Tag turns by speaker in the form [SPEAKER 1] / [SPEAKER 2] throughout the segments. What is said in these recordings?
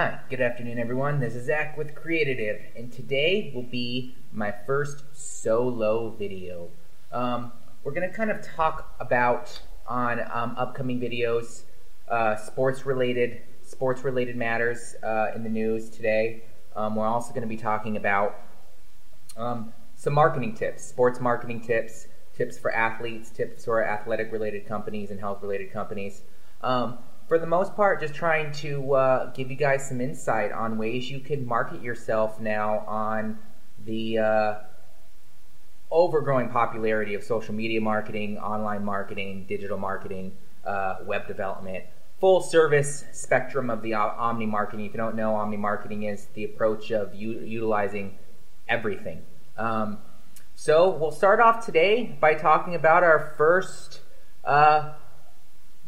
[SPEAKER 1] Hi, good afternoon, everyone. This is Zach with Creative, and today will be my first solo video. Um, we're going to kind of talk about on um, upcoming videos, uh, sports related, sports related matters uh, in the news today. Um, we're also going to be talking about um, some marketing tips, sports marketing tips, tips for athletes, tips for athletic related companies and health related companies. Um, for the most part, just trying to uh, give you guys some insight on ways you can market yourself now on the uh, overgrowing popularity of social media marketing, online marketing, digital marketing, uh, web development, full service spectrum of the omni marketing. If you don't know, omni marketing is the approach of u- utilizing everything. Um, so we'll start off today by talking about our first uh,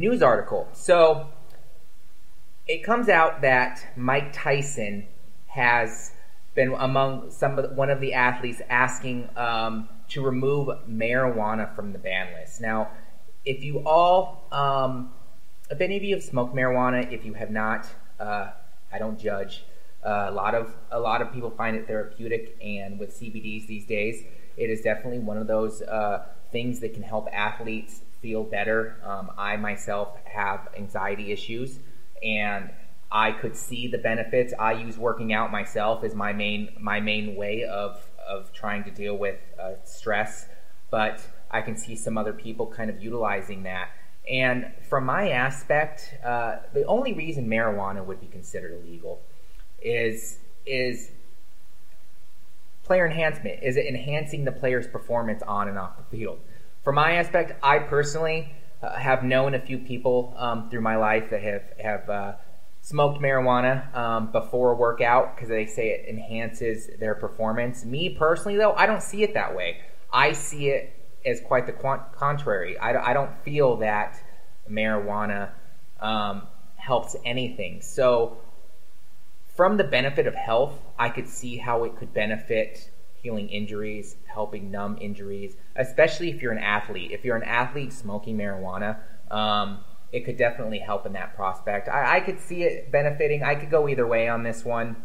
[SPEAKER 1] news article. So it comes out that Mike Tyson has been among some of one of the athletes asking um, to remove marijuana from the ban list. Now, if you all, um, if any of you have smoked marijuana, if you have not, uh, I don't judge. Uh, a lot of a lot of people find it therapeutic, and with CBDs these days, it is definitely one of those uh, things that can help athletes feel better. Um, I myself have anxiety issues, and I could see the benefits. I use working out myself as my main my main way of of trying to deal with uh, stress, but I can see some other people kind of utilizing that. And from my aspect, uh, the only reason marijuana would be considered illegal is is player enhancement. Is it enhancing the player's performance on and off the field? For my aspect, I personally uh, have known a few people um, through my life that have have uh, smoked marijuana um, before a workout because they say it enhances their performance. Me personally, though, I don't see it that way. I see it as quite the contrary. I, I don't feel that marijuana um, helps anything. So, from the benefit of health, I could see how it could benefit healing injuries, helping numb injuries, especially if you're an athlete. If you're an athlete smoking marijuana, um, it could definitely help in that prospect. I, I, could see it benefiting. I could go either way on this one.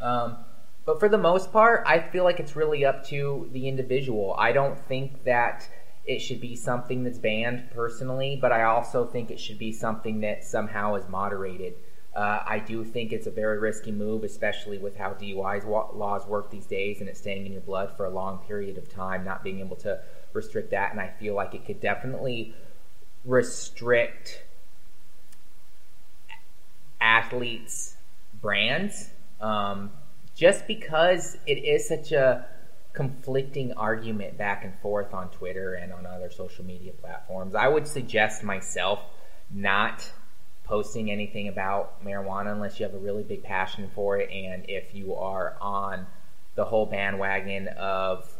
[SPEAKER 1] Um, but for the most part, I feel like it's really up to the individual. I don't think that it should be something that's banned personally, but I also think it should be something that somehow is moderated. Uh, I do think it's a very risky move, especially with how DUI laws work these days and it's staying in your blood for a long period of time, not being able to restrict that. And I feel like it could definitely restrict athletes' brands um, just because it is such a conflicting argument back and forth on Twitter and on other social media platforms. I would suggest myself not posting anything about marijuana unless you have a really big passion for it and if you are on the whole bandwagon of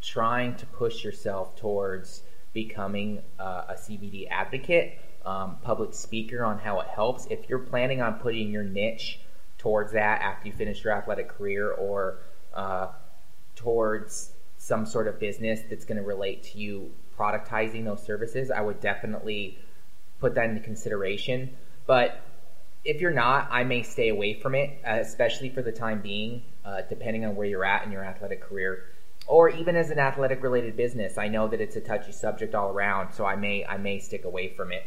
[SPEAKER 1] trying to push yourself towards becoming uh, a CBD advocate, um, public speaker on how it helps. If you're planning on putting your niche towards that after you finish your athletic career or uh, towards some sort of business that's going to relate to you productizing those services, I would definitely put that into consideration. But if you're not, I may stay away from it, uh, especially for the time being, uh, depending on where you're at in your athletic career, or even as an athletic related business. I know that it's a touchy subject all around, so I may I may stick away from it.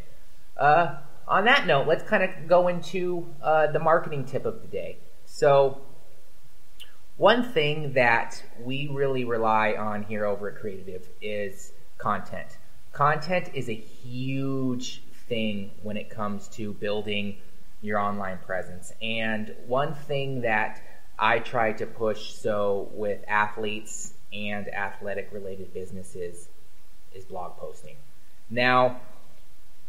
[SPEAKER 1] Uh, on that note, let's kind of go into uh, the marketing tip of the day. So, one thing that we really rely on here over at Creative is content. Content is a huge thing when it comes to building your online presence. And one thing that I try to push so with athletes and athletic related businesses is blog posting. Now,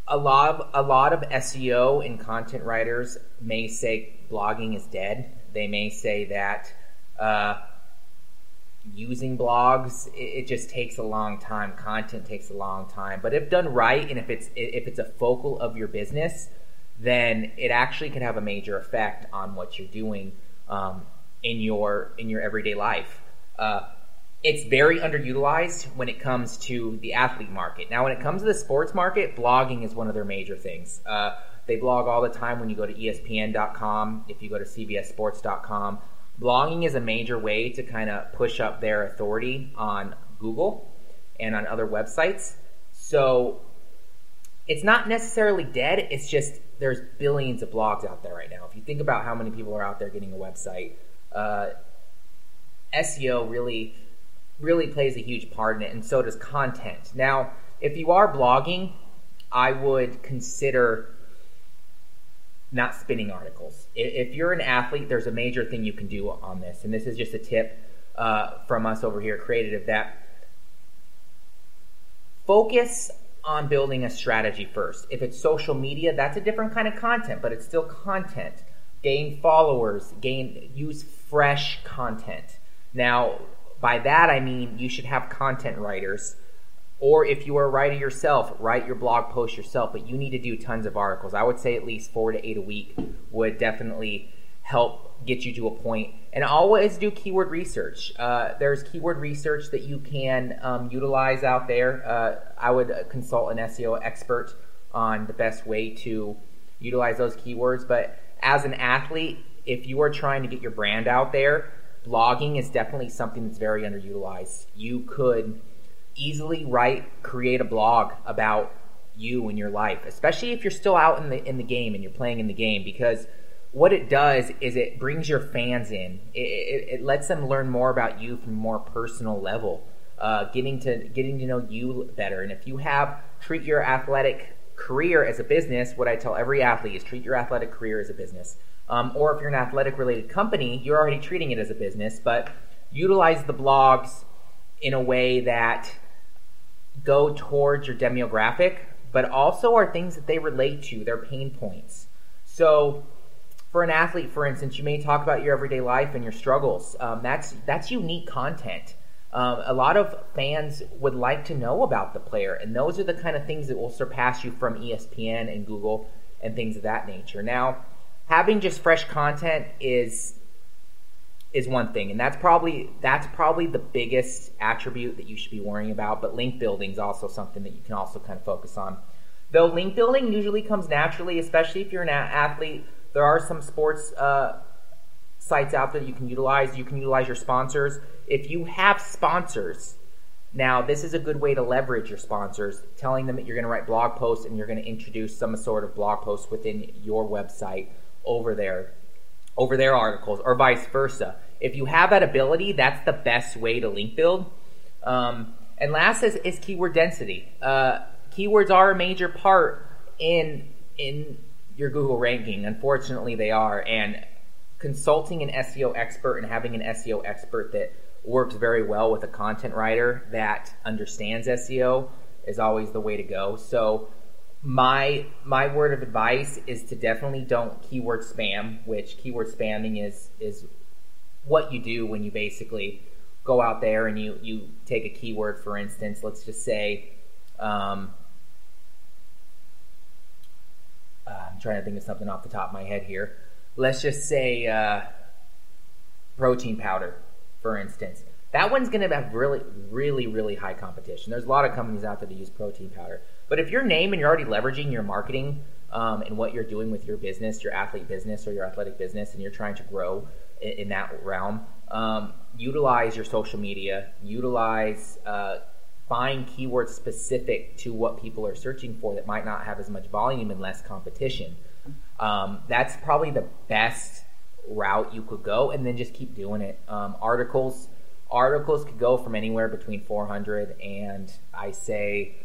[SPEAKER 1] a lot of, a lot of SEO and content writers may say blogging is dead. They may say that uh, using blogs, it, it, just takes a long time. Content takes a long time. But if done right, and if it's if it's a focal of your business, then it actually can have a major effect on what you're doing um, in your in your everyday life. Uh, it's very underutilized when it comes to the athlete market. Now, when it comes to the sports market, blogging is one of their major things. Uh, they blog all the time when you go to ESPN.com, if you go to CBSSports.com. Blogging is a major way to kind of push up their authority on Google and on other websites. So it's not necessarily dead. It's just there's billions of blogs out there right now. If you think about how many people are out there getting a website, uh, SEO really really plays a huge part in it, and so does content. Now, if you are blogging, I would consider not spinning articles. If you're an athlete, there's a major thing you can do on this, and this is just a tip uh, from us over here Creative that focus on building a strategy first. If it's social media, that's a different kind of content, but it's still content. Gain followers, gain use fresh content. Now, by that I mean you should have content writers or if you are a writer yourself, write your blog post yourself, but you need to do tons of articles. I would say at least 4 to 8 a week would definitely help get you to a point. And always do keyword research. Uh, there's keyword research that you can um, utilize out there. Uh, I would consult an SEO expert on the best way to utilize those keywords. But as an athlete, if you are trying to get your brand out there, blogging is definitely something that's very underutilized. You could easily write, create a blog about you and your life, especially if you're still out in the in the game and you're playing in the game, because what it does is it brings your fans in. It, it, it lets them learn more about you from a more personal level, uh, getting to getting to know you better. And if you have treat your athletic career as a business, what I tell every athlete is treat your athletic career as a business. Um, or if you're an athletic related company, you're already treating it as a business, but utilize the blogs in a way that go towards your demographic, but also are things that they relate to, their pain points. So for an athlete, for instance, you may talk about your everyday life and your struggles. Um, that's that's unique content. Um, a lot of fans would like to know about the player, and those are the kind of things that will surpass you from ESPN and Google and things of that nature. Now, having just fresh content is is one thing, and that's probably that's probably the biggest attribute that you should be worrying about. But link building is also something that you can also kind of focus on. Though link building usually comes naturally, especially if you're an athlete there are some sports uh, sites out there you can utilize. You can utilize your sponsors. If you have sponsors, now this is a good way to leverage your sponsors, telling them that you're going to write blog posts and you're going to introduce some sort of blog post within your website over there, over their articles, or vice versa. If you have that ability, that's the best way to link build. Um, and last is, is keyword density. Uh, keywords are a major part in in your Google ranking. Unfortunately, they are. And consulting an SEO expert and having an SEO expert that works very well with a content writer that understands SEO is always the way to go. So my my word of advice is to definitely don't keyword spam, which keyword spamming is is what you do when you basically go out there and you you take a keyword for instance, let's just say um, uh, I'm trying to think of something off the top of my head here. Let's just say uh, protein powder, for instance. That one's going to have really, really, really high competition. There's a lot of companies out there that use protein powder. But if your name and you're already leveraging your marketing um, and what you're doing with your business, your athlete business or your athletic business, and you're trying to grow in, in that realm, um, utilize your social media, utilize uh, find keywords specific to what people are searching for that might not have as much volume and less competition. Um, that's probably the best route you could go, and then just keep doing it. Um, articles, articles could go from anywhere between 400 and I say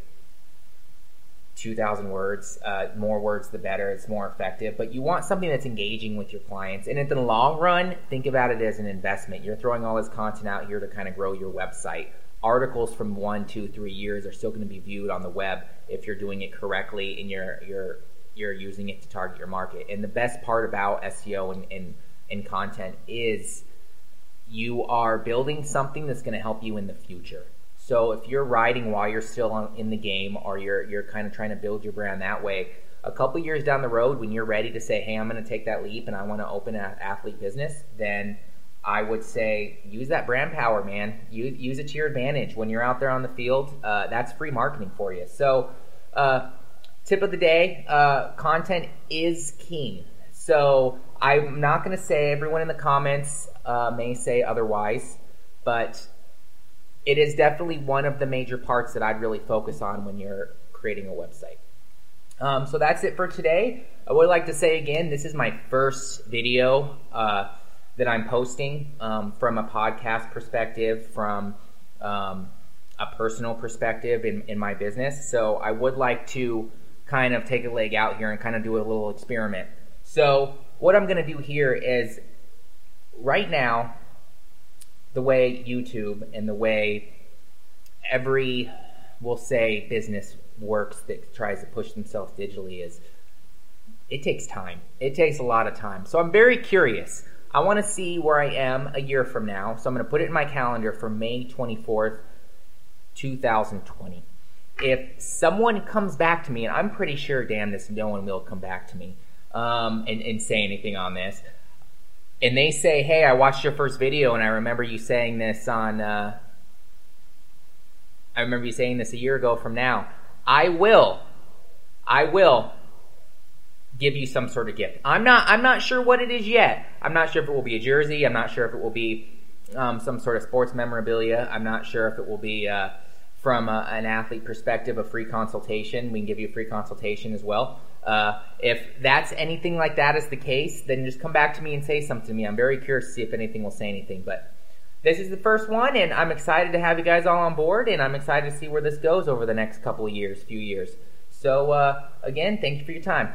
[SPEAKER 1] 2,000 words. Uh, more words, the better. It's more effective. But you want something that's engaging with your clients. And in the long run, think about it as an investment. You're throwing all this content out here to kind of grow your website articles from one, two, three years are still going to be viewed on the web if you're doing it correctly and you're you're you're using it to target your market. And the best part about SEO and, and, and content is you are building something that's going to help you in the future. So if you're riding while you're still on, in the game or you're you're kind of trying to build your brand that way, a couple years down the road when you're ready to say, "Hey, I'm going to take that leap and I want to open an athlete business," then I would say use that brand power, man. Use, use it to your advantage when you're out there on the field. Uh, that's free marketing for you. So, uh, tip of the day: uh, content is king. So I'm not going to say everyone in the comments uh, may say otherwise, but it is definitely one of the major parts that I'd really focus on when you're creating a website. Um, so that's it for today. I would like to say again, this is my first video uh, that I'm posting um, from a podcast perspective, from um, a personal perspective in, in my business. So I would like to kind of take a leg out here and kind of do a little experiment. So what I'm going to do here is right now, the way YouTube and the way every, we'll say, business works that tries to push themselves digitally is it takes time. It takes a lot of time. So I'm very curious. I want to see where I am a year from now. So I'm going to put it in my calendar for May 24th, 2020. If someone comes back to me, and I'm pretty sure, damn this, no one will come back to me um, and, and say anything on this, and they say, hey, I watched your first video and I remember you saying this on, uh, I remember you saying this a year ago from now. I will, I will give you some sort of gift. I'm not, I'm not sure what it is yet. I'm not sure if it will be a jersey. I'm not sure if it will be um, some sort of sports memorabilia. I'm not sure if it will be uh, from a, an athlete perspective a free consultation. We can give you a free consultation as well. Uh, if that's anything like that is the case, then just come back to me and say something to me. I'm very curious to see if anything will say anything. But this is the first one, and I'm excited to have you guys all on board, and I'm excited to see where this goes over the next couple of years, few years. So, uh, again, thank you for your time.